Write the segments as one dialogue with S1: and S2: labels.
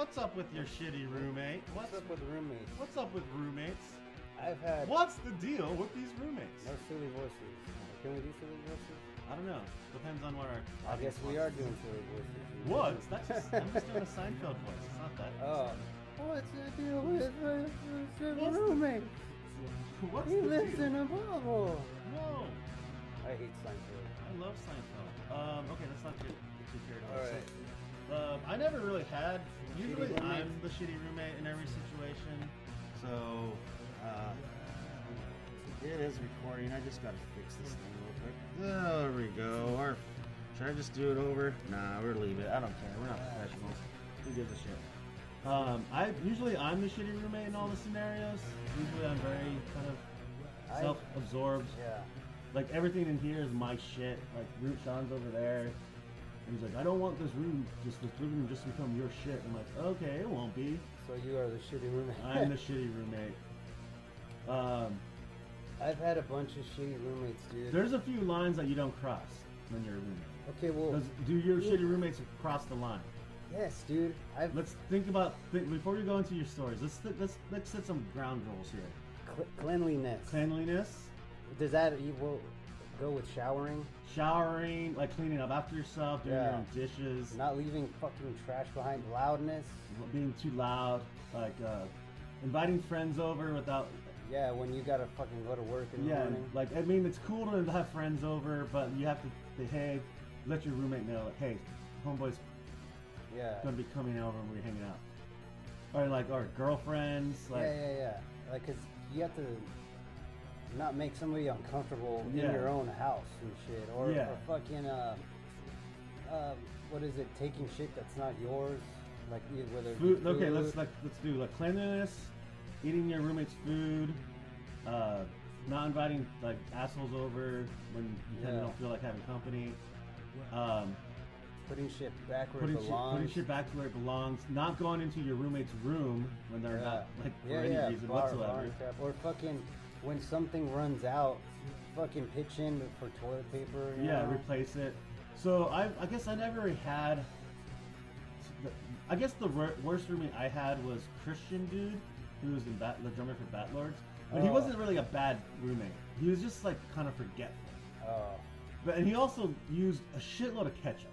S1: What's up with your shitty roommate?
S2: What's up with roommates?
S1: What's up with roommates?
S2: I've had
S1: What's the deal with these roommates?
S2: no silly voices. Can we do silly voices?
S1: I don't know. Depends on what our.
S2: I guess we are doing silly voices.
S1: What? That's just, I'm just doing a Seinfeld voice. It's not that.
S2: Oh. What's the deal with uh,
S1: What's
S2: the
S1: the-
S2: roommate?
S1: What's
S2: He lives
S1: deal?
S2: in a bubble.
S1: No.
S2: I hate Seinfeld.
S1: I love Seinfeld. Um, okay, let's not get, get too carried away.
S2: All right.
S1: Um, I never really had. Usually. I'm the shitty roommate in every situation. So, uh, it is recording. I just gotta fix this thing real quick. There we go. Or should I just do it over? Nah, we're leave it. I don't care. We're not professionals. Who gives a shit? Um, I usually I'm the shitty roommate in all the scenarios. Usually, I'm very kind of self-absorbed.
S2: Yeah.
S1: Like everything in here is my shit. Like Root Sean's over there. He's like, I don't want this room, just this living room, just to become your shit. I'm like, okay, it won't be.
S2: So you are the shitty roommate.
S1: I'm the shitty roommate. Um,
S2: I've had a bunch of shitty roommates, dude.
S1: there's a few lines that you don't cross when you're a roommate.
S2: okay, well,
S1: Does, do your shitty roommates cross the line?
S2: yes, dude. I've
S1: Let's think about think, before we go into your stories. Let's th- let's let's set some ground rules here.
S2: cl- cleanliness.
S1: Cleanliness,
S2: Does that will go with showering?
S1: showering, like cleaning up after yourself, doing your own dishes.
S2: Not leaving fucking trash behind. Loudness.
S1: being too loud, like uh, inviting friends over without.
S2: Yeah, when you gotta fucking go to work in the
S1: Yeah,
S2: morning.
S1: like I mean, it's cool to have friends over, but you have to behave. let your roommate know, like, hey, homeboy's
S2: yeah.
S1: gonna be coming over and we're hanging out, or like our girlfriends, like
S2: yeah, yeah, yeah. Like, cause you have to not make somebody uncomfortable
S1: Yeah.
S2: in your own house and shit, or,
S1: Yeah.
S2: or fucking uh, uh, what is it? Taking shit that's not yours, like whether be
S1: food. Okay, let's like let's do like cleanliness, eating your roommate's food, uh, not inviting like assholes over when you kind
S2: Yeah.
S1: of don't feel like having company. Um,
S2: putting shit back where
S1: putting
S2: it
S1: shit,
S2: belongs.
S1: putting shit back to where it belongs, not going into your roommate's room when they're
S2: yeah.
S1: not like for
S2: yeah,
S1: any
S2: yeah,
S1: reason
S2: bar-
S1: whatsoever.
S2: bar. Or fucking when something runs out, fucking pitch in for toilet paper. you
S1: Yeah,
S2: know?
S1: replace it. So I, I guess I never had. I guess the worst roommate I had was Christian dude, who was in Bat, the drummer for Bat Lords, but he
S2: Oh.
S1: wasn't really a bad roommate. He was just like kind of forgetful.
S2: Oh.
S1: But and he also used a shitload of ketchup.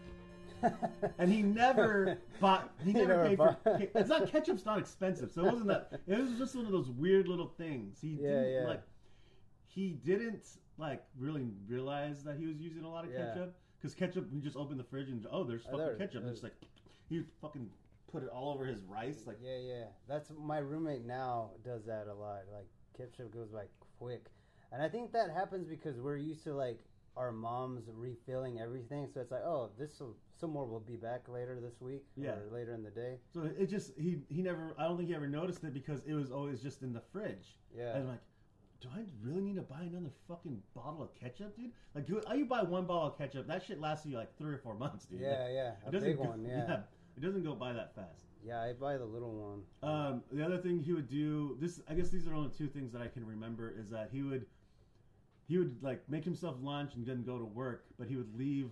S1: and he never bought. He
S2: He
S1: never,
S2: never
S1: paid
S2: bought-
S1: for. It's not ketchup's not expensive, so it wasn't that. It was just one of those weird little things. He
S2: Yeah,
S1: didn't
S2: yeah.
S1: like. He didn't like really realize that he was using a lot of
S2: Yeah.
S1: ketchup because ketchup. We just opened the fridge and oh, there's
S2: Oh,
S1: fucking
S2: there-
S1: ketchup. And
S2: there's-
S1: just like he fucking put it all over his rice. Like
S2: Yeah, yeah. That's my roommate now does that a lot. Like ketchup goes by quick, and I think that happens because we're used to like our moms refilling everything. So it's like, oh, this will, some more will be back later this week
S1: Yeah.
S2: or later in the day.
S1: So it just he he never I don't think he ever noticed it because it was always just in the fridge.
S2: Yeah.
S1: And I'm like, do I really need to buy another fucking bottle of ketchup, dude? Like, you, you buy one bottle of ketchup, that shit lasts you like three or four months, dude.
S2: Yeah,
S1: Like,
S2: yeah,
S1: It
S2: a
S1: doesn't
S2: big
S1: go-
S2: one, yeah.
S1: It doesn't go by that fast.
S2: Yeah, I buy the little one.
S1: Um, the other thing he would do, this I guess these are only two things that I can remember, is that he would he would like make himself lunch and then go to work, but he would leave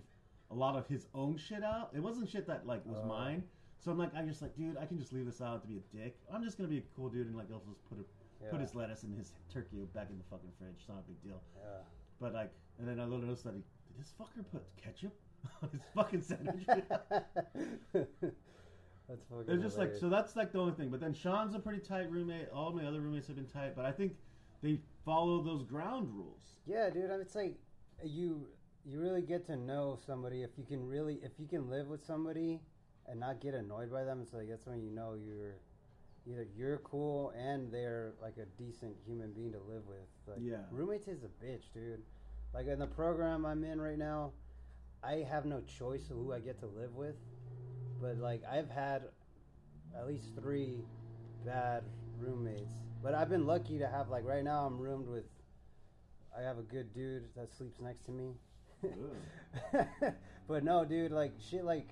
S1: a lot of his own shit out. It wasn't shit that like was
S2: Oh.
S1: mine. So I'm like, I'm just like, dude, I can just leave this out to be a dick. I'm just gonna be a cool dude and like I'll just put a,
S2: Yeah.
S1: put his lettuce and his turkey back in the fucking fridge. It's not a big deal.
S2: Yeah.
S1: But like, and then I noticed that he did this fucker put ketchup on his fucking sandwich.
S2: That's fucking.
S1: It's just like so. That's like the only thing. But then Sean's a pretty tight roommate. All my other roommates have been tight, but I think they follow those ground rules.
S2: Yeah, dude. I mean, it's like you you really get to know somebody if you can really if you can live with somebody and not get annoyed by them. It's like that's when you know you're either you're cool and they're like a decent human being to live with. Like,
S1: Yeah.
S2: roommates is a bitch, dude. Like in the program I'm in right now, I have no choice of who I get to live with. But like I've had at least three bad roommates. But I've been lucky to have like right now I'm roomed with I have a good dude that sleeps next to me. but no, dude, like shit like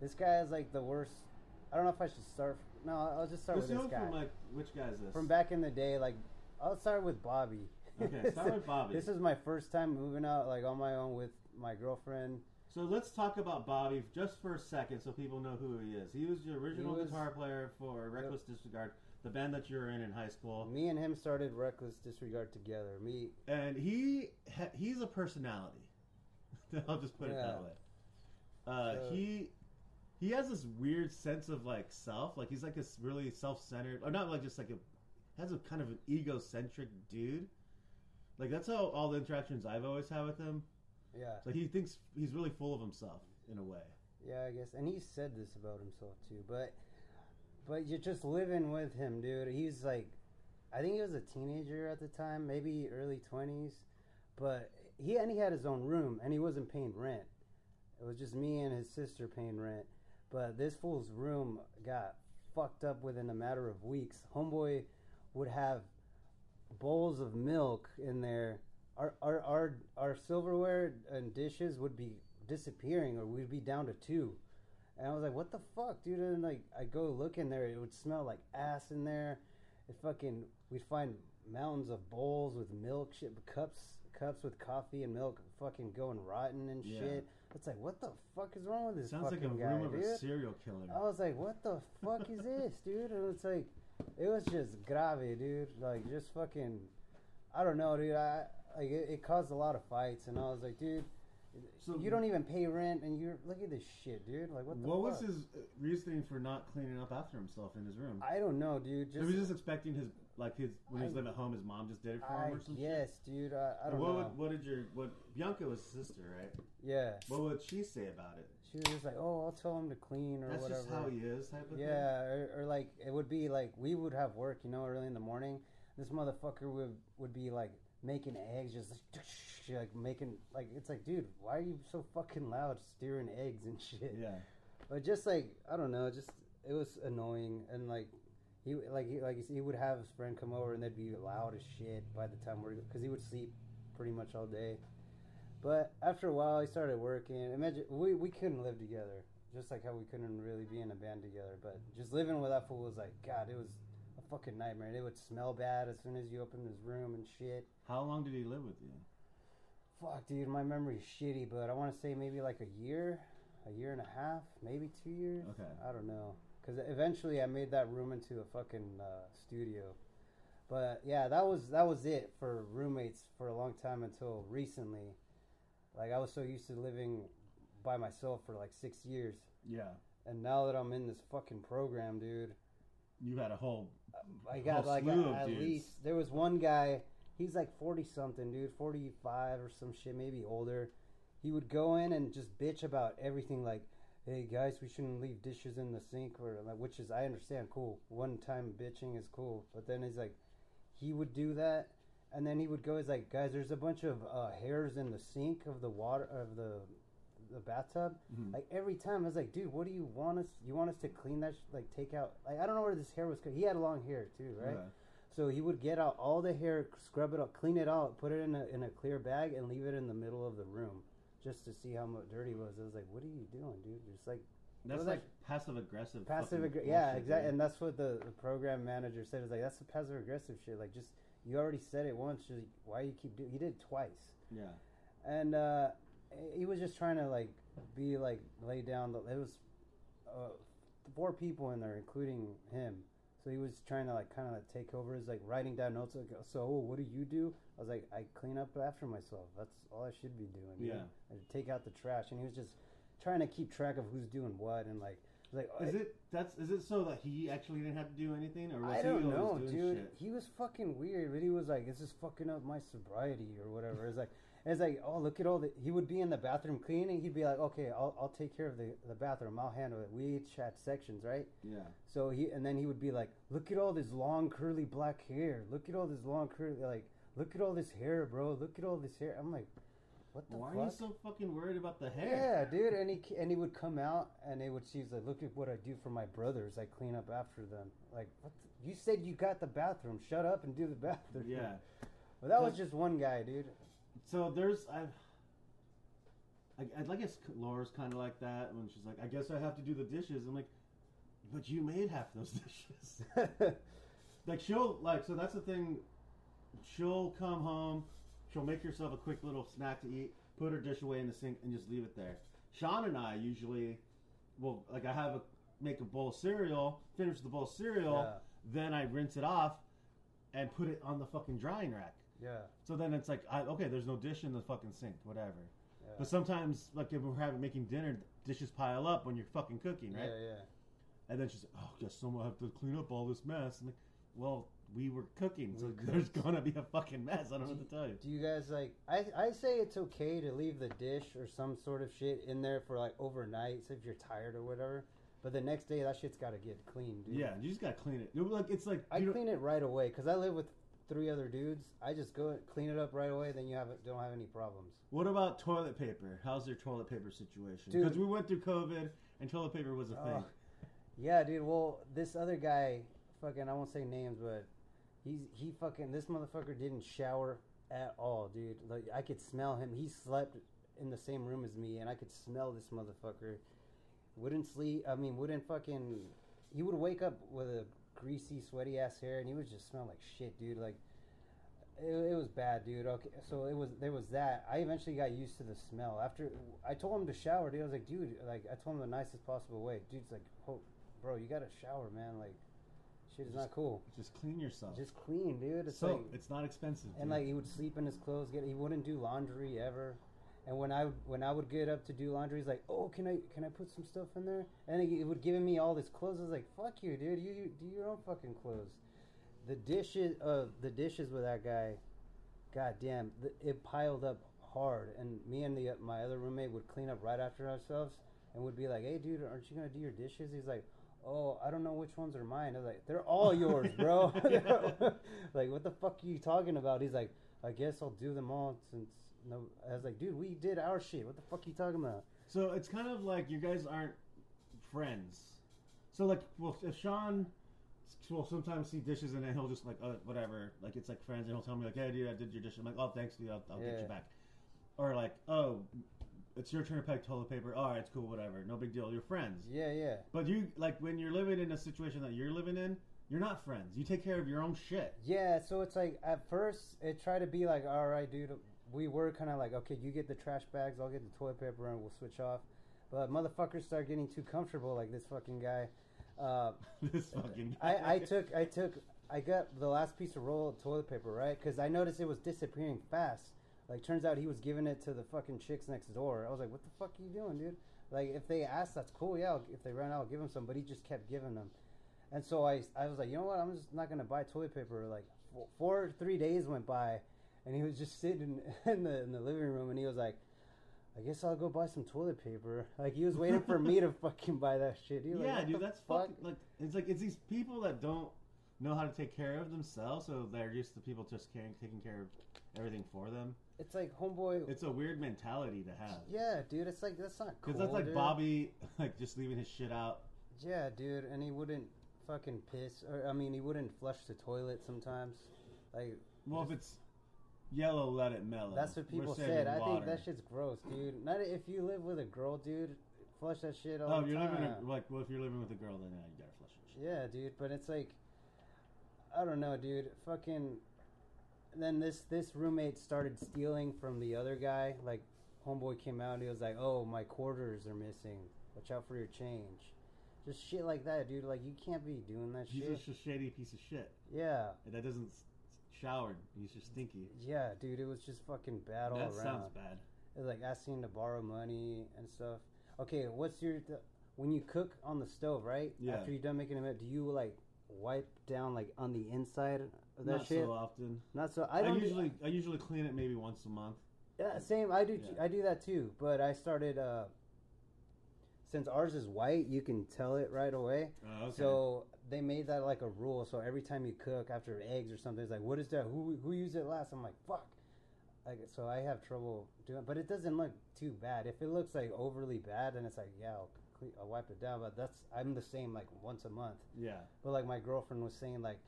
S2: this guy is like the worst I don't know if I should start no, I'll just start with this guy.
S1: from like which guy is this?
S2: From back in the day, like I'll start with Bobby.
S1: Okay, start with Bobby.
S2: this is my first time moving out like on my own with my girlfriend.
S1: So let's talk about Bobby just for a second, so people know who he is. He was the original
S2: was-
S1: guitar player for Reckless Disregard, the band that you were in in high school,
S2: Me and him started Reckless Disregard together. Me,
S1: and he he's a personality. I'll just put it that way. Uh,
S2: So-
S1: he he has this weird sense of like self, like he's like this really self-centered, or not like just like a has a kind of an egocentric dude. Like that's how all the interactions I've always had with him.
S2: Yeah,
S1: So he thinks he's really full of himself in a way.
S2: yeah, I guess. And he said this about himself too. But, but you're just living with him, dude. He's like, I think he was a teenager at the time, maybe early twenties. But he and he had his own room, and he wasn't paying rent. It was just me and his sister paying rent. But this fool's room got fucked up within a matter of weeks. Homeboy would have bowls of milk in there. Our our our, our silverware and dishes would be disappearing, or we'd be down to two. And I was like, "What the fuck, dude?" And like, I go look in there, it would smell like ass in there. It fucking, we'd find mountains of bowls with milk, shit, cups, cups with coffee and milk, fucking going rotten and
S1: Yeah.
S2: shit. It's like, what the fuck is wrong with this
S1: Sounds like a
S2: guy,
S1: room of
S2: dude?
S1: a serial killer.
S2: I was like, what the fuck is this, dude? And it's like, it was just grave, dude. Like, just fucking, I don't know, dude. I like it, it caused a lot of fights, and I was like, dude,
S1: So-
S2: you don't even pay rent, and you're look at this shit, dude. Like, what the
S1: What was his uh, reasoning for not cleaning up after himself in his room?
S2: I don't know, dude.
S1: he was just expecting his like his when he was living at home, his mom just did it for
S2: I
S1: him or something.
S2: guess, dude. I, I don't
S1: what
S2: know.
S1: Would, what did your what Bianca was sister, right?
S2: yeah,
S1: What would she say about it?
S2: she was just like, oh, I'll tell him to clean or
S1: That's
S2: whatever.
S1: just how he is, type of thing.
S2: Yeah, or, or like it would be like we would have work, you know, early in the morning. This motherfucker would would be like making eggs, just like, like making like it's like, dude, why are you so fucking loud, steering eggs and shit?
S1: Yeah.
S2: But just like I don't know, just it was annoying and like he like he like he would have his friend come over and they'd be loud as shit by the time we're because he would sleep pretty much all day. But after a while, he started working. Imagine we we couldn't live together, just like how we couldn't really be in a band together. But just living with that fool was like God, it was fucking nightmare. It would smell bad as soon as you opened his room and shit.
S1: How long did he live with you?
S2: Fuck, dude, my memory's shitty, but I want to say maybe like a year, a year and a half, maybe two years.
S1: Okay.
S2: I don't know, because eventually I made that room into a fucking uh, studio. But yeah, that was that was it for roommates for a long time until recently. Like I was so used to living by myself for like six years,
S1: Yeah.
S2: and now that I'm in this fucking program, dude,
S1: You had a whole.
S2: I got like
S1: of
S2: at
S1: dudes.
S2: least there was one guy. He's like forty something, dude, forty five or some shit, maybe older. He would go in and just bitch about everything, like, "Hey guys, we shouldn't leave dishes in the sink," or like, which is I understand, cool. One time bitching is cool, but then he's like, he would do that, and then he would go, he's like, "Guys, there's a bunch of uh, hairs in the sink of the water of the the bathtub."
S1: Mhm.
S2: Like every time, I was like, "Dude, what do you want us? You want us to clean that? Sh- like take out? Like I don't know where this hair was. He had long hair too, right?
S1: Yeah.
S2: So he would get out all the hair, scrub it up, clean it out, put it in a in a clear bag, and leave it in the middle of the room, just to see how much dirty it was. I was like, "What are you doing, dude?" Just like
S1: That's like passive aggressive.
S2: passive aggressive. Yeah, exactly. And that's what the, the program manager said. Is like that's the passive aggressive shit. Like just you already said it once. Just why you keep doing? He did it twice
S1: Yeah.
S2: and uh, he was just trying to like be like lay down the it was uh, four people in there including him. So he was trying to like kind of like take over. His like writing down notes like so what do you do? I was like i clean up after myself. That's all i should be doing.
S1: Yeah.
S2: and take out the trash. And he was just trying to keep track of who's doing what and like like
S1: Is it that's is it so that he actually didn't have to do anything, or was
S2: I
S1: he
S2: don't
S1: always
S2: know, dude.
S1: shit?
S2: He was fucking weird, but he was like, "This is fucking up my sobriety or whatever." It's like, it's like, oh, look at all the. He would be in the bathroom cleaning. He'd be like, "Okay, I'll I'll take care of the the bathroom. I'll handle it." We each had sections, right?
S1: Yeah.
S2: So he and then he would be like, "Look at all this long curly black hair. Look at all this long curly like. Look at all this hair, bro. Look at all this hair." I'm like, "What the
S1: Why
S2: fuck?"
S1: are you so fucking worried about the hair?
S2: Yeah, dude, and he and he would come out and they would see he's like, look at what I do for my brothers. I clean up after them. Like, what? The, you said you got the bathroom. Shut up and do the bathroom.
S1: Yeah.
S2: Well, that was just one guy, dude.
S1: So there's I've. I, I guess Laura's kind of like that when she's like, I guess I have to do the dishes. I'm like, but you made half those dishes. like she'll like so that's the thing. She'll come home, she'll make herself a quick little snack to eat, put her dish away in the sink, and just leave it there. Sean and I usually, well, like I have a make a bowl of cereal, finish the bowl of cereal,
S2: Yeah.
S1: then I rinse it off, and put it on the fucking drying rack.
S2: Yeah.
S1: So then it's like, I, okay, there's no dish in the fucking sink, whatever.
S2: Yeah.
S1: But sometimes, like if we're having making dinner, dishes pile up when you're fucking cooking, right?
S2: Yeah, yeah.
S1: And then she's like, oh, guess someone have to clean up all this mess. I'm like, well, we were cooking, so
S2: We
S1: there's gonna be a fucking mess. I don't know what to tell you.
S2: Do you guys like? I I say it's okay to leave the dish or some sort of shit in there for like overnight, so if you're tired or whatever. But the next day, that shit's got to get cleaned. dude.
S1: Yeah, you just gotta clean it. You're Like it's like
S2: I clean it right away because I live with three other dudes. I just go clean it up right away. Then you have don't have any problems.
S1: What about toilet paper? How's your toilet paper situation? Because we went through COVID and toilet paper was a
S2: Oh.
S1: thing.
S2: Yeah, dude. Well, this other guy, fucking, I won't say names, but he's he fucking this motherfucker didn't shower at all, dude. Like I could smell him. He slept in the same room as me, and I could smell this motherfucker. Wouldn't sleep. I mean, wouldn't fucking. He would wake up with a greasy, sweaty ass hair, and he would just smell like shit, dude. Like. It, it was bad, dude. Okay, so it was there was that. I eventually got used to the smell. After I told him to shower, dude, I was like, dude, like I told him the nicest possible way. Dude's like, oh, bro, you gotta shower, man. Like, shit is not cool.
S1: Just clean yourself.
S2: Just clean, dude. It's
S1: so
S2: like,
S1: it's not expensive.
S2: and
S1: dude.
S2: like he would sleep in his clothes. Get he wouldn't do laundry ever. And when I when I would get up to do laundry, he's like, "Oh, can I can I put some stuff in there?" And he would give me all his clothes. I was like, "Fuck you, dude. You, you do your own fucking clothes." The dishes, uh, the dishes with that guy, god damn, it piled up hard. And me and the my other roommate would clean up right after ourselves, and would be like, "Hey, dude, aren't you gonna do your dishes?" He's like, "Oh, I don't know which ones are mine." I was like, "They're all yours, bro." like, what the fuck are you talking about? He's like, "I guess I'll do them all since." No, I was like, "Dude, we did our shit. What the fuck are you talking about?"
S1: So it's kind of like you guys aren't friends. So like, well, if Sean will sometimes see dishes and then he'll just like, uh, whatever, like it's like friends, and he'll tell me like, hey, dude, I did your dish. I'm like, oh, thanks, dude, I'll, I'll get you back. Or like, oh, it's your turn to pack toilet paper. All right, it's cool, whatever, no big deal. You're friends.
S2: Yeah, yeah.
S1: But you like when you're living in a situation that you're living in, you're not friends. You take care of your own shit.
S2: Yeah, so it's like at first it tried to be like, all right, dude. We were kind of like, okay, you get the trash bags, I'll get the toilet paper, and we'll switch off. But motherfuckers start getting too comfortable, like this fucking guy. Uh,
S1: this fucking.
S2: I. I took, I took, I got the last piece of roll of toilet paper, right? Because I noticed it was disappearing fast. Like, turns out he was giving it to the fucking chicks next door. I was like, what the fuck are you doing, dude? Like, if they ask, that's cool. Yeah, I'll, if they run out, I'll give them some. But he just kept giving them. And so I, I was like, you know what? I'm just not gonna buy toilet paper. Like four, three days went by, and he was just sitting in the in the living room, and he was like, I guess I'll go buy some toilet paper. Like he was waiting for me to fucking buy that shit. Like,
S1: yeah, dude, that's
S2: fuck?"
S1: fucking like it's like it's these people that don't know how to take care of themselves, so they're used to people just caring, taking care of everything for them.
S2: It's like homeboy.
S1: It's a weird mentality to have.
S2: yeah, dude. It's like that's not cool.
S1: Because that's like
S2: dude.
S1: Bobby, like just leaving his shit out.
S2: Yeah, dude, and he wouldn't fucking piss, or I mean, he wouldn't flush the toilet sometimes. Like
S1: Well, if it's yellow, let it mellow.
S2: that's what people said. I think that shit's gross, dude. Not if you live with a girl, dude. Flush that shit all
S1: Oh,
S2: the
S1: you're
S2: time.
S1: living in, like well, if you're living with a girl, then yeah, you gotta flush shit.
S2: Yeah, dude, but it's like I don't know, dude. Fucking then this this roommate started stealing from the other guy. Like homeboy came out and he was like, "Oh, my quarters are missing. Watch out for your change." Just shit like that, dude. Like you can't be doing that shit.
S1: He's
S2: shit.
S1: just a shady piece of shit.
S2: Yeah.
S1: And that doesn't s- shower. He's just stinky.
S2: Yeah, dude, it was just fucking bad all
S1: that
S2: around.
S1: sounds bad.
S2: It was like asking to borrow money and stuff. Okay, what's your th- when you cook on the stove, right?
S1: Yeah.
S2: After you're done making a meal, do you like wipe down like on the inside that
S1: Not
S2: shit?
S1: so often.
S2: Not so. I
S1: I, usually I usually clean it maybe once a month.
S2: Yeah, same. I do.
S1: Yeah.
S2: I do that too. But I started uh, since ours is white, you can tell it right away.
S1: Oh, okay.
S2: So they made that like a rule. So every time you cook after eggs or something, it's like, what is that? Who who used it last? I'm like, fuck. Like, so I have trouble doing, but it doesn't look too bad. If it looks like overly bad, then it's like, yeah, I'll, I'll wipe it down. But that's I'm the same like once a month.
S1: yeah.
S2: But like my girlfriend was saying, like,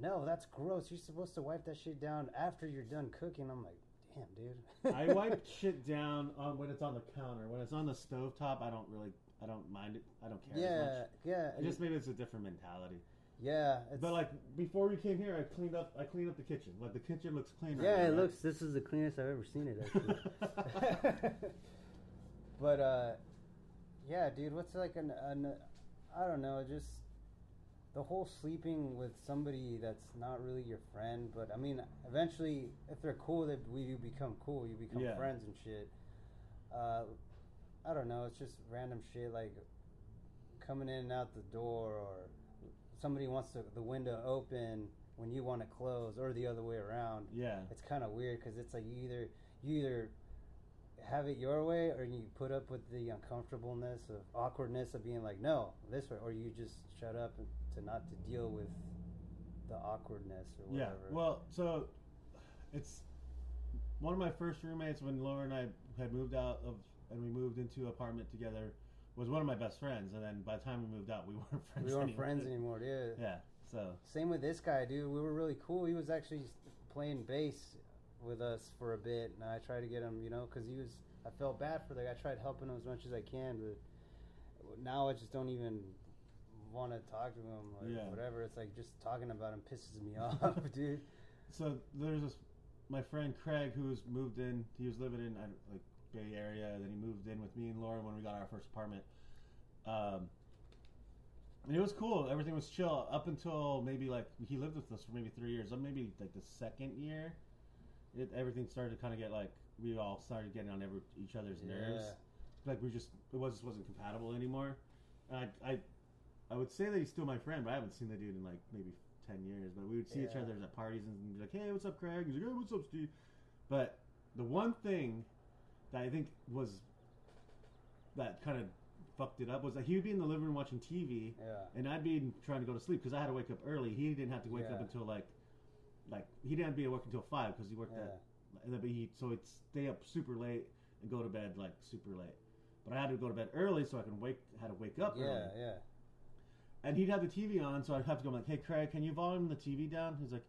S2: no, that's gross. You're supposed to wipe that shit down after you're done cooking. I'm like, damn, dude.
S1: I wipe shit down on when it's on the counter. When it's on the stove top, I don't really, I don't mind it. I don't care as
S2: Yeah,
S1: much.
S2: yeah,
S1: I just maybe it's a different mentality.
S2: yeah. It's,
S1: But like before we came here, I cleaned up. I cleaned up the kitchen. Like the kitchen looks clean. right
S2: yeah,
S1: now,
S2: it
S1: right?
S2: looks. This is the cleanest I've ever seen it. Actually. but uh, yeah, dude, what's like an, an I don't know, just the whole sleeping with somebody that's not really your friend. But I mean, eventually, if they're cool, that we you become cool, you become
S1: Yeah.
S2: friends and shit. Uh, I don't know, it's just random shit like coming in and out the door, or somebody wants to, the window open when you want to close, or the other way around
S1: Yeah.
S2: it's kind of weird because it's like you either you either have it your way or you put up with the uncomfortableness of awkwardness of being like no this way or you just shut up and to not to deal with the awkwardness or whatever. Yeah.
S1: Well, so it's one of my first roommates when Laura and I had moved out of and we moved into an apartment together was one of my best friends, and then by the time we moved out, we weren't friends.
S2: we weren't
S1: anymore.
S2: friends anymore dude
S1: Yeah. So
S2: same with this guy dude we were really cool he was actually playing bass with us for a bit and i tried to get him you know because he was i felt bad for the guy i tried helping him as much as i can but now i just don't even want to talk to him or
S1: Yeah.
S2: whatever it's like just talking about him pisses me off dude
S1: so there's this my friend Craig who's moved in. He was living in I like Bay Area. Then he moved in with me and Laura when we got our first apartment. Um, and it was cool. Everything was chill up until maybe like he lived with us for maybe three years. Or maybe like the second year, it, everything started to kind of get like we all started getting on every, each other's nerves.
S2: Yeah.
S1: Like we just it was just wasn't compatible anymore. And I, I I would say that he's still my friend, but I haven't seen the dude in like maybe ten years. But we would see each other at parties and be like, "Hey, what's up, Craig?" He's like, "Hey, what's up, Steve?" But the one thing that I think was that kind of fucked it up was that he would be in the living room watching TV,
S2: yeah
S1: and I'd be trying to go to sleep because I had to wake up early. He didn't have to wake up until like, like he didn't have to be at work until five because he worked
S2: yeah
S1: at and then but he so it's stay up super late and go to bed like super late. But I had to go to bed early so I can wake had to wake up
S2: yeah
S1: early.
S2: yeah
S1: And he'd have the TV on, so I'd have to go I'm like, Hey Craig, can you volume the TV down? He's like,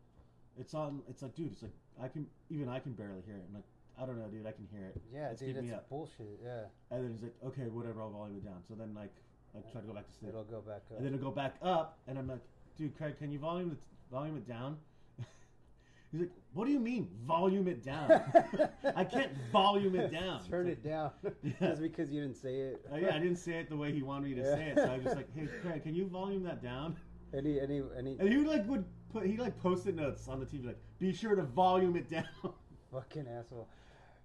S1: It's on it's like, dude, it's like I can even I can barely hear it. I'm like, I don't know, dude, I can hear it.
S2: yeah
S1: It's
S2: dude
S1: keeping
S2: it's
S1: me up.
S2: bullshit yeah
S1: And then he's like, Okay, whatever, I'll volume it down. So then like I try to go back to sleep.
S2: it'll go back up
S1: And then it'll go back up and I'm like, dude, Craig, can you volume the volume it down? He's like, What do you mean volume it down? I can't volume it down.
S2: turn
S1: It's
S2: it down
S1: Yeah.
S2: just because you didn't say it
S1: Uh, yeah, I didn't say it the way he wanted me to
S2: Yeah.
S1: say it, so I was just like, "Hey, Craig, can you volume that down?"
S2: any any any
S1: And he would like would put he like post-it notes on the TV like, "Be sure to volume it down."
S2: fucking asshole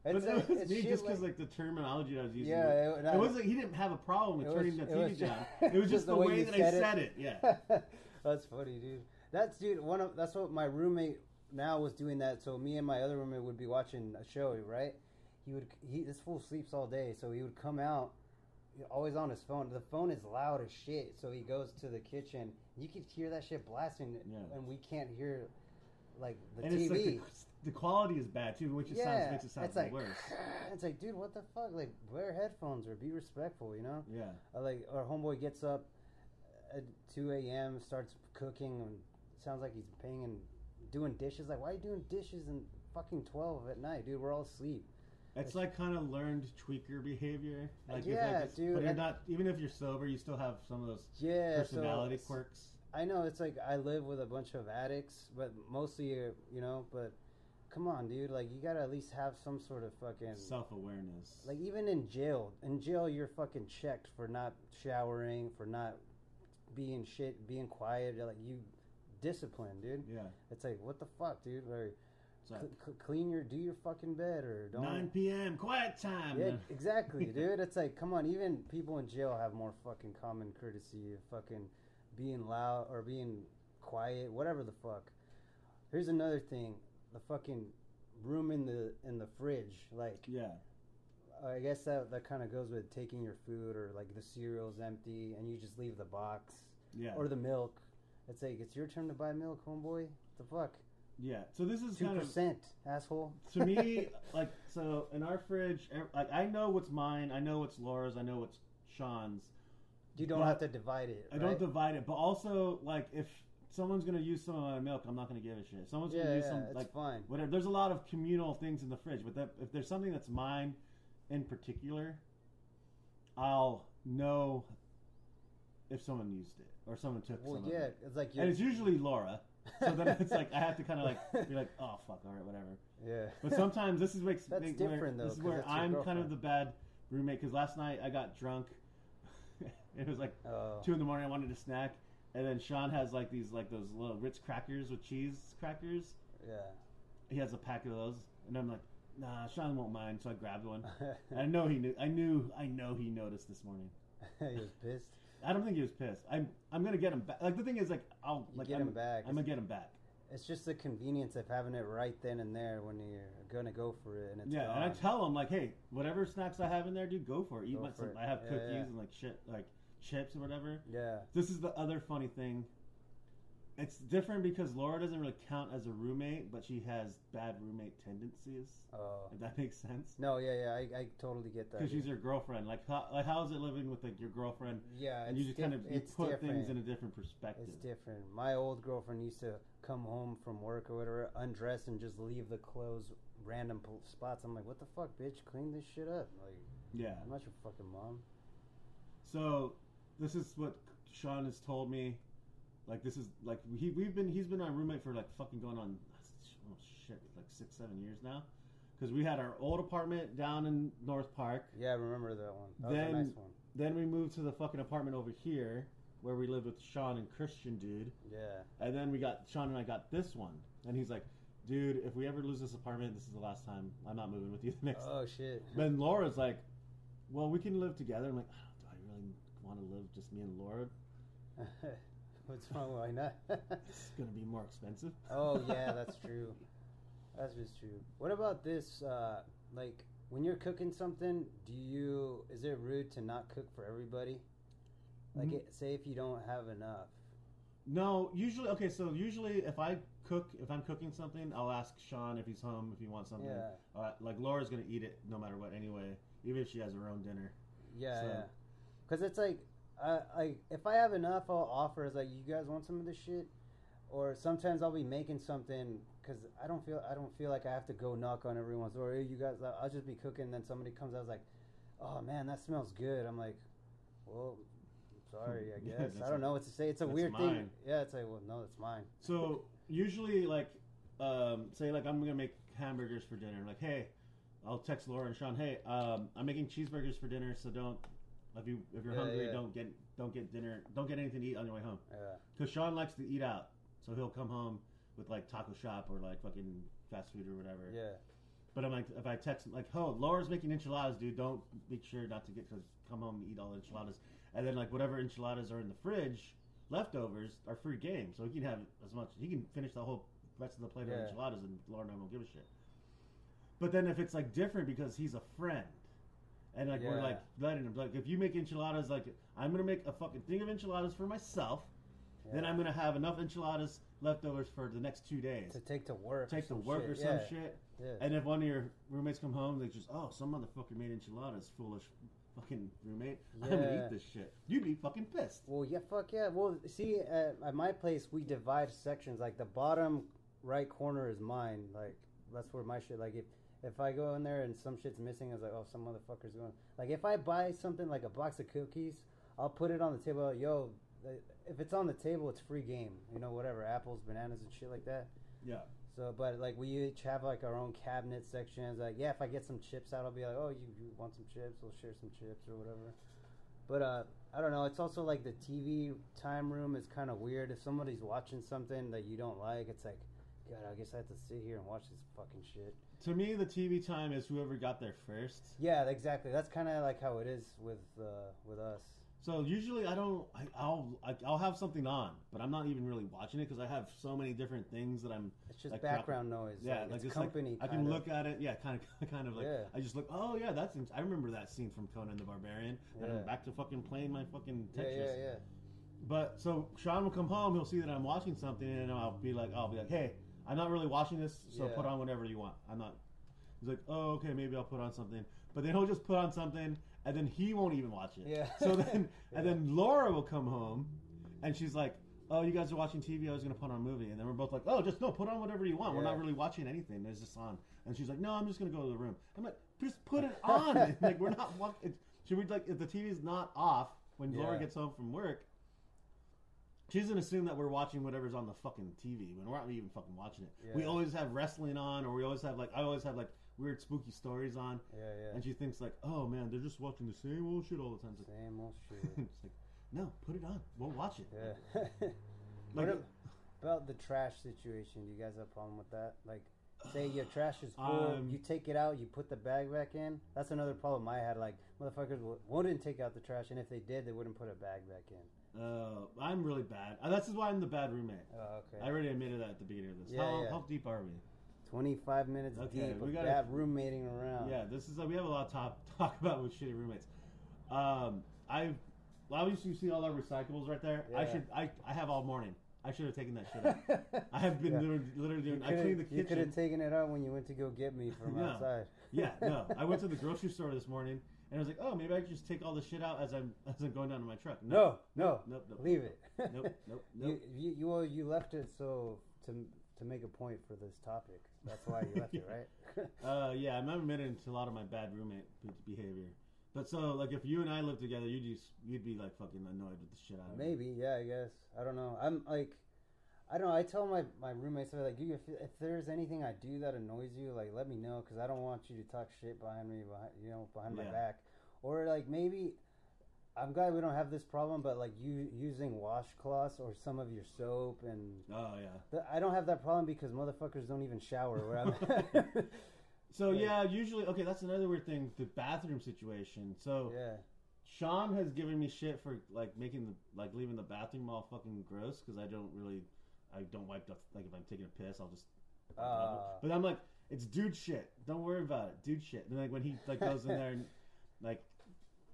S1: But
S2: it's,
S1: that
S2: like,
S1: was
S2: it's
S1: me just because
S2: like,
S1: like, the terminology that I was using.
S2: Yeah,
S1: it,
S2: it- and I-
S1: was like he didn't have a problem with turning
S2: was-
S1: the TV down. It was just the way,
S2: you
S1: that I
S2: said
S1: said it. Yeah.
S2: that's funny, dude. That's dude. One of that's what my roommate now was doing that. So me and my other roommate would be watching a show, right? He would he this fool sleeps all day, so he would come out always on his phone. The phone is loud as shit, so he goes to the kitchen. You could hear that shit blasting,
S1: Yeah.
S2: and we can't hear like the
S1: and
S2: TV.
S1: it's like the, the quality is bad too, which it sounds makes it sound
S2: it's like
S1: worse.
S2: it's like, dude, what the fuck? Like, wear headphones or be respectful, you know?
S1: Yeah.
S2: Uh, like our homeboy gets up at 2 a.m. starts cooking and sounds like he's paying and doing dishes like why are you doing dishes in fucking 12 at night dude we're all asleep
S1: It's like kind of learned tweaker behavior. Like,
S2: Yeah,
S1: like
S2: dude,
S1: But you're
S2: and-
S1: not even if you're sober, you still have some of those
S2: yeah
S1: personality
S2: so
S1: quirks.
S2: i know it's like i live with a bunch of addicts but mostly uh, you know but come on dude like you gotta at least have some sort of fucking
S1: Self awareness.
S2: like even in jail in jail you're fucking checked for not showering for not being shit being quiet like you discipline dude
S1: yeah.
S2: it's like what the fuck dude like
S1: It's like,
S2: cl- cl- clean your do your fucking bed or don't
S1: 9 p.m. quiet time.
S2: yeah exactly dude it's like come on even people in jail have more fucking common courtesy of fucking being loud or being quiet whatever the fuck here's another thing the fucking room in the in the fridge like
S1: Yeah.
S2: i guess that that kind of goes with taking your food or like the cereal's empty and you just leave the box
S1: Yeah.
S2: or the milk it's like it's your turn to buy milk homeboy the fuck
S1: yeah. So this is
S2: two
S1: kind of
S2: percent asshole
S1: to me like so in our fridge. Like I know what's mine. I know what's Laura's. I know what's Sean's.
S2: you don't have to divide it
S1: I don't divide it, but also like if someone's gonna use some of my milk, I'm not gonna give a shit. Someone's
S2: yeah,
S1: gonna use
S2: yeah,
S1: some
S2: it's
S1: like
S2: fine
S1: whatever. There's a lot of communal things in the fridge, but that, if there's something that's mine in particular, I'll know if someone used it or someone took
S2: well
S1: some
S2: yeah
S1: of it.
S2: it's like
S1: And it's usually Laura. So then it's like I have to kind of like be like, oh fuck, all right, whatever.
S2: yeah
S1: But sometimes this is makes
S2: That's
S1: make- where-
S2: though,
S1: This is where I'm kind of the bad roommate because last night I got drunk. it was like
S2: Oh.
S1: two in the morning. I wanted a snack, and then Sean has like these like those little Ritz crackers with cheese crackers.
S2: Yeah.
S1: He has a pack of those, and I'm like, nah, Sean won't mind, so I grabbed one. And I know he knew. I knew. I know he noticed this morning.
S2: he was pissed.
S1: I don't think he was pissed. I'm. I'm gonna get him back. Like the thing is, like I'll
S2: You
S1: like
S2: get
S1: I'm,
S2: him back.
S1: I'm gonna get him back.
S2: It's just the convenience of having it right then and there when you're gonna go for it, and it's
S1: yeah,
S2: gone.
S1: and I tell him like, hey, whatever snacks I have in there, dude, go for it. Eat
S2: Go
S1: my.
S2: for
S1: Some,
S2: it.
S1: I have
S2: Yeah,
S1: cookies
S2: yeah.
S1: and like shit, like chips or whatever.
S2: yeah.
S1: This is the other funny thing. It's different because Laura doesn't really count as a roommate, but she has bad roommate tendencies.
S2: Oh.
S1: If that makes sense.
S2: No, yeah, yeah, I, I totally get that.
S1: Because she's your girlfriend. Like, how, like, how is it living with like your girlfriend?
S2: yeah,
S1: and
S2: it's
S1: you just kind of you put
S2: different.
S1: things in a different perspective.
S2: It's different. My old girlfriend used to come home from work or whatever, undress and just leave the clothes random pl- spots. I'm like, what the fuck, bitch? Clean this shit up. Like,
S1: Yeah.
S2: I'm not your fucking mom.
S1: So, this is what Sean has told me. Like, this is like he we've been he's been my roommate for like fucking going on oh shit like six seven years now. Because we had our old apartment down in North Park.
S2: Yeah, I remember that one. That was
S1: Then-
S2: a nice one.
S1: Then we moved to the fucking apartment over here where we lived with Sean and Christian, dude.
S2: Yeah.
S1: And then we got Sean and I got this one, and he's like, "Dude, if we ever lose this apartment, this is the last time. I'm not moving with you the next."
S2: Oh shit.
S1: Then Laura's like, "Well, we can live together." I'm like, oh, "Do I really want to live just me and Laura?
S2: What's wrong? Why not?
S1: It's gonna be more expensive."
S2: oh yeah, that's true. That's just true. What about this? Uh, like when you're cooking something, do you is it rude to not cook for everybody? Like,
S1: Mhm.
S2: it, say if you don't have enough.
S1: No, usually okay. So usually, if I cook, if I'm cooking something, I'll ask Sean if he's home if he wants something.
S2: Yeah,
S1: Uh, like Laura's gonna eat it no matter what anyway, even if she has her own dinner.
S2: yeah,
S1: So-
S2: yeah. Because it's like, I like if I have enough, I'll offer. It's like, you guys want some of this shit? Or sometimes I'll be making something because I don't feel I don't feel like I have to go knock on everyone's door. Hey, you guys, I'll just be cooking. And then somebody comes out like, "Oh man, that smells good." I'm like, "Well, sorry, I guess
S1: that's
S2: I don't know what to say. It's a weird thing." Yeah, it's like, "Well, no, it's mine."
S1: So usually, like, um, say like I'm gonna make hamburgers for dinner. Like, hey, I'll text Laura and Sean. Hey, um, I'm making cheeseburgers for dinner, so don't if you if you're
S2: Yeah,
S1: hungry,
S2: yeah.
S1: don't get don't get dinner, don't get anything to eat on your way home.
S2: Yeah,
S1: Because Sean likes to eat out, so he'll come home with like taco shop or like fucking fast food or whatever.
S2: yeah,
S1: But I'm like, if I text him, like, oh, Laura's making enchiladas, dude. Don't make sure not to get because come home and eat all the enchiladas, and then like whatever enchiladas are in the fridge, leftovers are free game, so he can have as much. He can finish the whole rest of the plate
S2: Yeah.
S1: of enchiladas, and Laura and I won't give a shit. But then if it's like different because he's a friend, and like we're
S2: Yeah.
S1: like letting them like if you make enchiladas, like I'm gonna make a fucking thing of enchiladas for myself, then. I'm gonna have enough enchiladas leftovers for the next two days.
S2: to take to work.
S1: Take to
S2: some
S1: work
S2: shit.
S1: or some
S2: yeah.
S1: shit.
S2: Yeah.
S1: And if one of your roommates come home, they just, oh, some motherfucker made enchiladas, foolish fucking roommate. I'm gonna
S2: Yeah.
S1: eat this shit. You'd be fucking pissed.
S2: Well, yeah, fuck yeah. Well, see, at, at my place, we divide sections. Like the bottom right corner is mine. Like that's where my shit. Like if if I go in there and some shit's missing, I was like, oh, some motherfucker's going. Like if I buy something like a box of cookies, I'll put it on the table. Yo, if it's on the table, it's free game. You know, whatever, apples, bananas, and shit like that.
S1: Yeah.
S2: So, but like we each have like our own cabinet sections. Like, yeah, if I get some chips out, I'll be like, oh, you, you want some chips? We'll share some chips or whatever. But uh, I don't know. It's also like the TV time room is kind of weird. If somebody's watching something that you don't like, it's like, God, I guess I have to sit here and watch this fucking shit.
S1: To me, the TV time is whoever got there first.
S2: Yeah, exactly. That's kind of like how it is with uh, with us.
S1: So usually I don't. I, I'll I, I'll have something on, but I'm not even really watching it because I have so many different things that I'm.
S2: It's just
S1: Like
S2: background noise.
S1: Yeah,
S2: like,
S1: like
S2: it's company.
S1: Like, I can
S2: kinda.
S1: look at it. Yeah, kind of, kind of like
S2: Yeah.
S1: I just look. Oh yeah, that's. I remember that scene from Conan the Barbarian, and
S2: Yeah.
S1: I'm back to fucking playing my fucking
S2: Yeah, yeah, yeah.
S1: But so Sean will come home, he'll see that I'm watching something, and I'll be like, I'll be like, hey, I'm not really watching this, so
S2: Yeah.
S1: put on whatever you want. I'm not. He's like, oh, okay, maybe I'll put on something, but then he'll just put on something, and then he won't even watch it.
S2: Yeah.
S1: So then, and then Laura will come home, and she's like, oh, you guys are watching TV. I was gonna put on a movie, and then we're both like, oh, just no, put on whatever you want. We're not really watching anything. It's just on. And she's like, no, I'm just gonna go to the room. I'm like, just put it on. like we're not watching. Should we like if the TV's not off when Laura gets home from work? She doesn't assume that we're watching whatever's on the fucking TV when we're not even fucking watching it. We always have wrestling on, or we always have like I always have like weird spooky stories on,
S2: Yeah, yeah.
S1: and she thinks like, oh man, they're just watching the same old shit all the time. It's like,
S2: Same old shit.
S1: it's like no, put it on. We'll watch it.
S2: Yeah.
S1: Like,
S2: what about the trash situation? Do you guys have a problem with that? Like, say your trash is full,
S1: Um,
S2: you take it out, you put the bag back in. That's another problem I had. Like, motherfuckers wouldn't take out the trash, and if they did, they wouldn't put a bag back in.
S1: Uh, I'm really bad. Uh, this is why I'm the bad roommate.
S2: Oh, okay.
S1: I already admitted that at the beginning of this.
S2: Yeah,
S1: how,
S2: yeah.
S1: how deep are we?
S2: 25 minutes
S1: Okay,
S2: deep
S1: we gotta-
S2: bad roommating around.
S1: Yeah, this is uh, we have a lot to talk, talk about with shitty roommates. Um, I obviously you see all our recyclables right there.
S2: Yeah.
S1: I should I, I have all morning. I should have taken that shit out. I have been
S2: Yeah.
S1: literally, literally doing. I cleaned the
S2: could you could have taken it out when you went to go get me from
S1: No.
S2: outside.
S1: yeah, no. I went to the grocery store this morning and I was like, oh, maybe I could just take all the shit out as I'm as I'm going down to my truck.
S2: No, no,
S1: nope,
S2: leave it.
S1: nope, nope, nope.
S2: you, you, well, you left it so to to make a point for this topic. That's why you left it, right?
S1: Uh, yeah, I'm admitting to a lot of my bad roommate behavior. But so, like, if you and I lived together, you'd just you'd be like fucking annoyed with the shit out of me.
S2: Maybe, yeah, I guess. I don't know. I'm like, I don't know. I tell my my roommates they're like, if, if there's anything I do that annoys you, like let me know because I don't want you to talk shit behind me, behind you know, behind my back, or like maybe. I'm glad we don't have this problem, but like you using washcloths or some of your soap and
S1: Oh yeah.
S2: I don't have that problem because motherfuckers don't even shower where I'm at.
S1: So
S2: Right.
S1: yeah, usually okay. That's another weird thing. The bathroom situation. So
S2: yeah.
S1: Sean has given me shit for like making the like leaving the bathroom all fucking gross because I don't really I don't wipe the like if I'm taking a piss I'll just.
S2: Ah.
S1: but I'm like it's dude shit. Don't worry about it, dude shit. And like when he like goes in there and like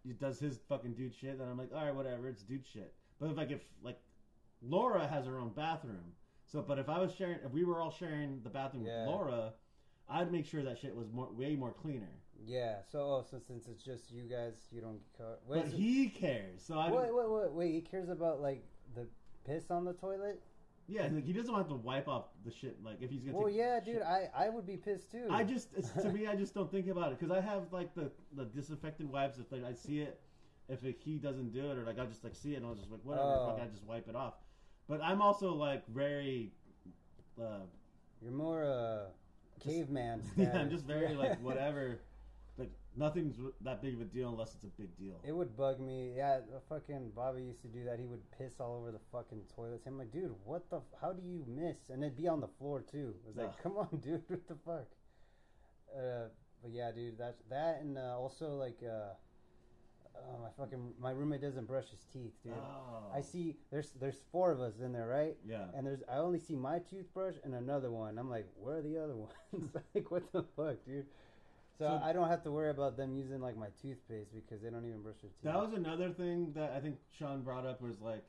S1: he does his fucking dude shit, then I'm like all right, whatever, it's dude shit. But if like if like Laura has her own bathroom, so but if I was sharing if we were all sharing the bathroom
S2: Yeah.
S1: with Laura, I'd make sure that shit was more way more cleaner.
S2: Yeah. So, oh, so since it's just you guys, you don't get caught. Wait,
S1: But
S2: so-
S1: he cares, so I
S2: wait, wait, wait, wait. He cares about like the piss on the toilet.
S1: Yeah, like he doesn't want to wipe off the shit. Like if he's gonna.
S2: Well,
S1: take
S2: yeah,
S1: shit.
S2: dude. I I would be pissed too.
S1: I just to me, I just don't think about it because I have like the the disinfected wipes. If like I see it, if it, he doesn't do it, or like I just like see it and I'll just like whatever,
S2: Oh.
S1: fuck, I just wipe it off. But I'm also like very. Uh,
S2: You're more uh caveman.
S1: yeah. I'm just very like whatever. Nothing's that big of a deal unless it's a big deal.
S2: It would bug me. Yeah, fucking Bobby used to do that. He would piss all over the fucking toilets. I'm like, dude, what the? F- how do you miss? And it'd be on the floor too. It was like, come on, dude, what the fuck? Uh, but yeah, dude, that's that, and uh, also like, uh, oh, my fucking my roommate doesn't brush his teeth, dude.
S1: Oh.
S2: I see. There's there's four of us in there, right?
S1: Yeah.
S2: And there's I only see my toothbrush and another one. I'm like, where are the other ones? like, what the fuck, dude? So,
S1: So-
S2: I don't have to worry about them using like my toothpaste because they don't even brush their teeth.
S1: That was another thing that I think Sean brought up was like,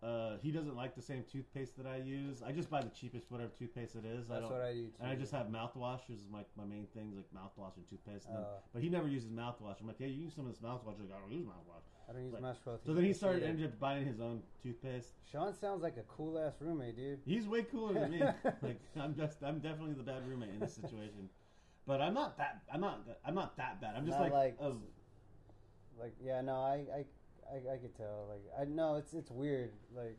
S1: uh, he doesn't like the same toothpaste that I use. I just buy the cheapest whatever toothpaste it is. I
S2: That's
S1: don't,
S2: what I do too.
S1: and I just have mouthwash is my, my main things like mouthwash and toothpaste. And then-
S2: Oh.
S1: but he never uses mouthwash. I'm like, hey, you use some of this mouthwash. He's like, I don't use mouthwash.
S2: I don't use
S1: like-
S2: mouthwash.
S1: So then he started ended up buying his own toothpaste.
S2: Sean sounds like a cool ass roommate, dude.
S1: He's way cooler than me. like I'm just I'm definitely the bad roommate in this situation. But I'm not that I'm not I'm not that bad. I'm just like,
S2: like-
S1: oh,
S2: Like, yeah, no, I, I, I, I could tell. Like, I know it's it's weird. Like,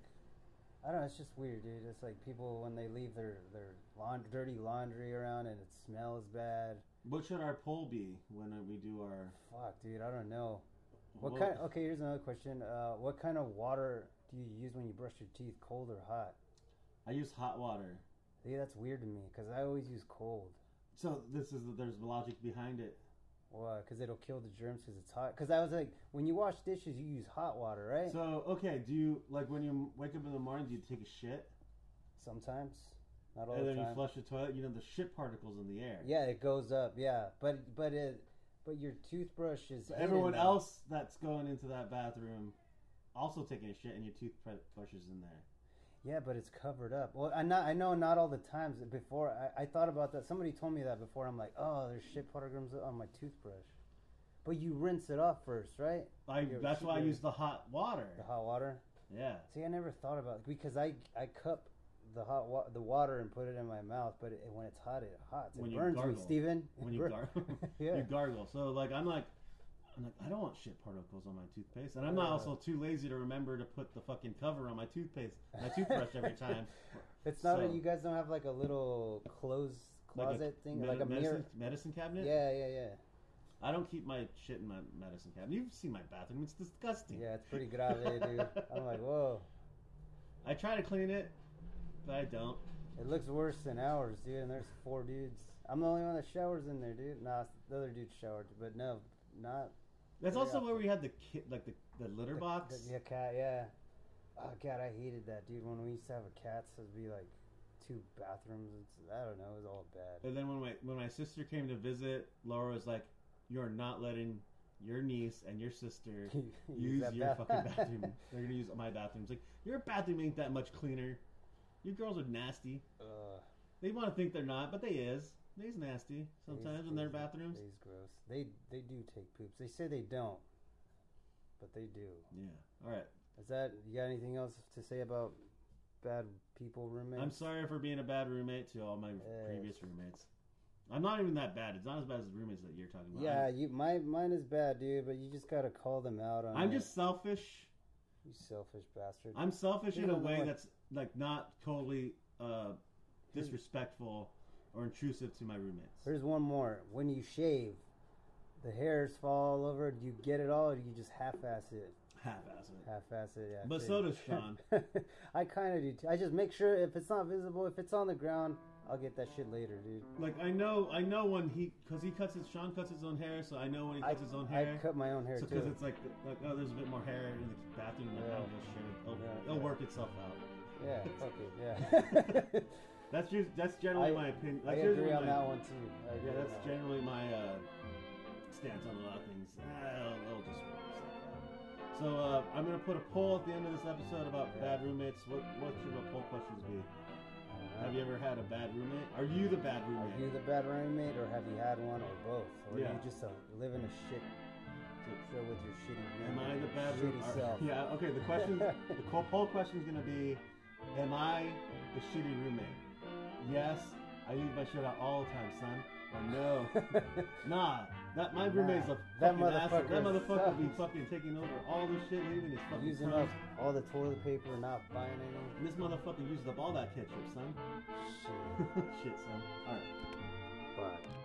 S2: I don't know. It's just weird, dude. It's like people when they leave their their laund- dirty laundry around and it smells bad.
S1: what should our poll be when we do our
S2: Fuck, dude. I don't know. What
S1: well,
S2: kind? Okay, here's another question. Uh, what kind of water do you use when you brush your teeth? Cold or hot?
S1: I use hot water.
S2: Yeah, that's weird to me because I always use cold.
S1: So this is there's logic behind it.
S2: Why? Because it'll kill the germs because it's hot. Because I was like, when you wash dishes, you use hot water, right?
S1: So okay, do you like when you wake up in the morning? Do you take a shit
S2: Sometimes, not all
S1: and
S2: the
S1: then you flush the toilet? You know the shit particles in the air.
S2: Yeah, it goes up. Yeah, but but it but your toothbrush is.
S1: So everyone else that's going into that bathroom also taking a shit, and your toothbrush is in there.
S2: Yeah, but it's covered up. Well, I not I know not all the times. Before I, I thought about that. Somebody told me that before. I'm like, oh, there's shit particles on my toothbrush. But you rinse it off first, right?
S1: I, that's why I use the hot water.
S2: The hot water.
S1: Yeah.
S2: See, I never thought about it because I I cup the hot wa- the water and put it in my mouth, but it, when it's hot, it hot. It
S1: When you
S2: burns me,
S1: gargle.
S2: Steven.
S1: When you gargle,
S2: Yeah.
S1: you gargle. So like I'm like, I'm like I don't want shit particles on my toothpaste, and I'm not also too lazy to remember to put the fucking cover on my toothpaste, my toothbrush every time.
S2: It's not.
S1: So-
S2: a, you guys don't have like a little close closet thing,
S1: Medi-
S2: like a
S1: medicine,
S2: mirror.
S1: medicine cabinet.
S2: Yeah, yeah, yeah.
S1: I don't keep my shit in my medicine cabinet. You've seen my bathroom; it's disgusting.
S2: Yeah, it's pretty grave, dude. I'm like, whoa.
S1: I try to clean it, but I don't.
S2: It looks worse than ours, dude. And there's four dudes. I'm the only one that showers in there, dude. Nah, the other dude showered, but no, not
S1: That's also where we had the kit, like the, the litter
S2: the-
S1: box.
S2: the- yeah, cat. Yeah. Oh god, I hated that, dude. When we used to have a cat, so it'd be like two bathrooms. It's I don't know. It was all bad.
S1: And then when my when my sister came to visit, Laura was like, "You are not letting your niece and your sister use
S2: that
S1: your fucking bathroom. They're gonna use my bathroom." It's like your bathroom ain't that much cleaner. You girls are nasty. They want to think they're not, but they is. They's nasty sometimes
S2: they's-
S1: in their bathrooms.
S2: they's gross. They they do take poops. They say they don't, but they do.
S1: Yeah. All right.
S2: Is that you got anything else to say about bad people roommates?
S1: I'm sorry for being a bad roommate to all my
S2: Yes.
S1: previous roommates. I'm not even that bad. It's not as bad as the roommates that you're talking about.
S2: Yeah, you my mine is bad, dude. But you just gotta call them out on.
S1: I'm
S2: it.
S1: just selfish.
S2: you selfish bastard.
S1: I'm selfish
S2: You
S1: in a way
S2: what-
S1: that's like not totally uh, disrespectful or intrusive to my roommates.
S2: Here's one more. When you shave, the hairs fall all over. Do you get it all, or do you just half-ass it?
S1: Half-ass it.
S2: Half-ass it, yeah.
S1: But so does Sean.
S2: I kind of do. Too. I just make sure if it's not visible, if it's on the ground, I'll get that shit later, dude.
S1: Like I know, I know when he, because he cuts his, Sean cuts his own hair, so I know when he
S2: I,
S1: cuts his own hair.
S2: I cut my own hair
S1: so
S2: too.
S1: because it's like, like oh, there's a bit more hair in the bathroom.
S2: Yeah.
S1: oh, well, shit, it'll,
S2: Yeah,
S1: it'll
S2: yeah.
S1: work itself out.
S2: Yeah, fuck it, yeah.
S1: That's just, that's generally
S2: I-
S1: my opinion.
S2: I
S1: That's
S2: agree
S1: generally
S2: on
S1: my,
S2: that one too. Agree
S1: Yeah, that's
S2: that
S1: generally my uh, stance on a lot of things. It'll just work itself out. So uh, I'm gonna put a poll at the end of this episode about
S2: Yeah.
S1: bad roommates. What what should the poll questions be?
S2: I know.
S1: Have you ever had a bad roommate? Are you the bad roommate?
S2: Are you the bad roommate, or have you had one, or both? Or
S1: Yeah.
S2: are you just a, living a shit show with your shitty roommate?
S1: Am I the bad roommate? Yeah. Okay. The question, the poll question is gonna be, Am I the shitty roommate? Yes, I leave my shit out all the time, son. Or no, nah. That my roommate's a
S2: That
S1: fucking asshole. That
S2: motherfucker
S1: motherfucker be fucking taking over all this shit, leaving his fucking
S2: Using up all the toilet paper, not buying any.
S1: And this motherfucker uses up all that ketchup, son.
S2: Shit.
S1: Shit, son. Alright.
S2: But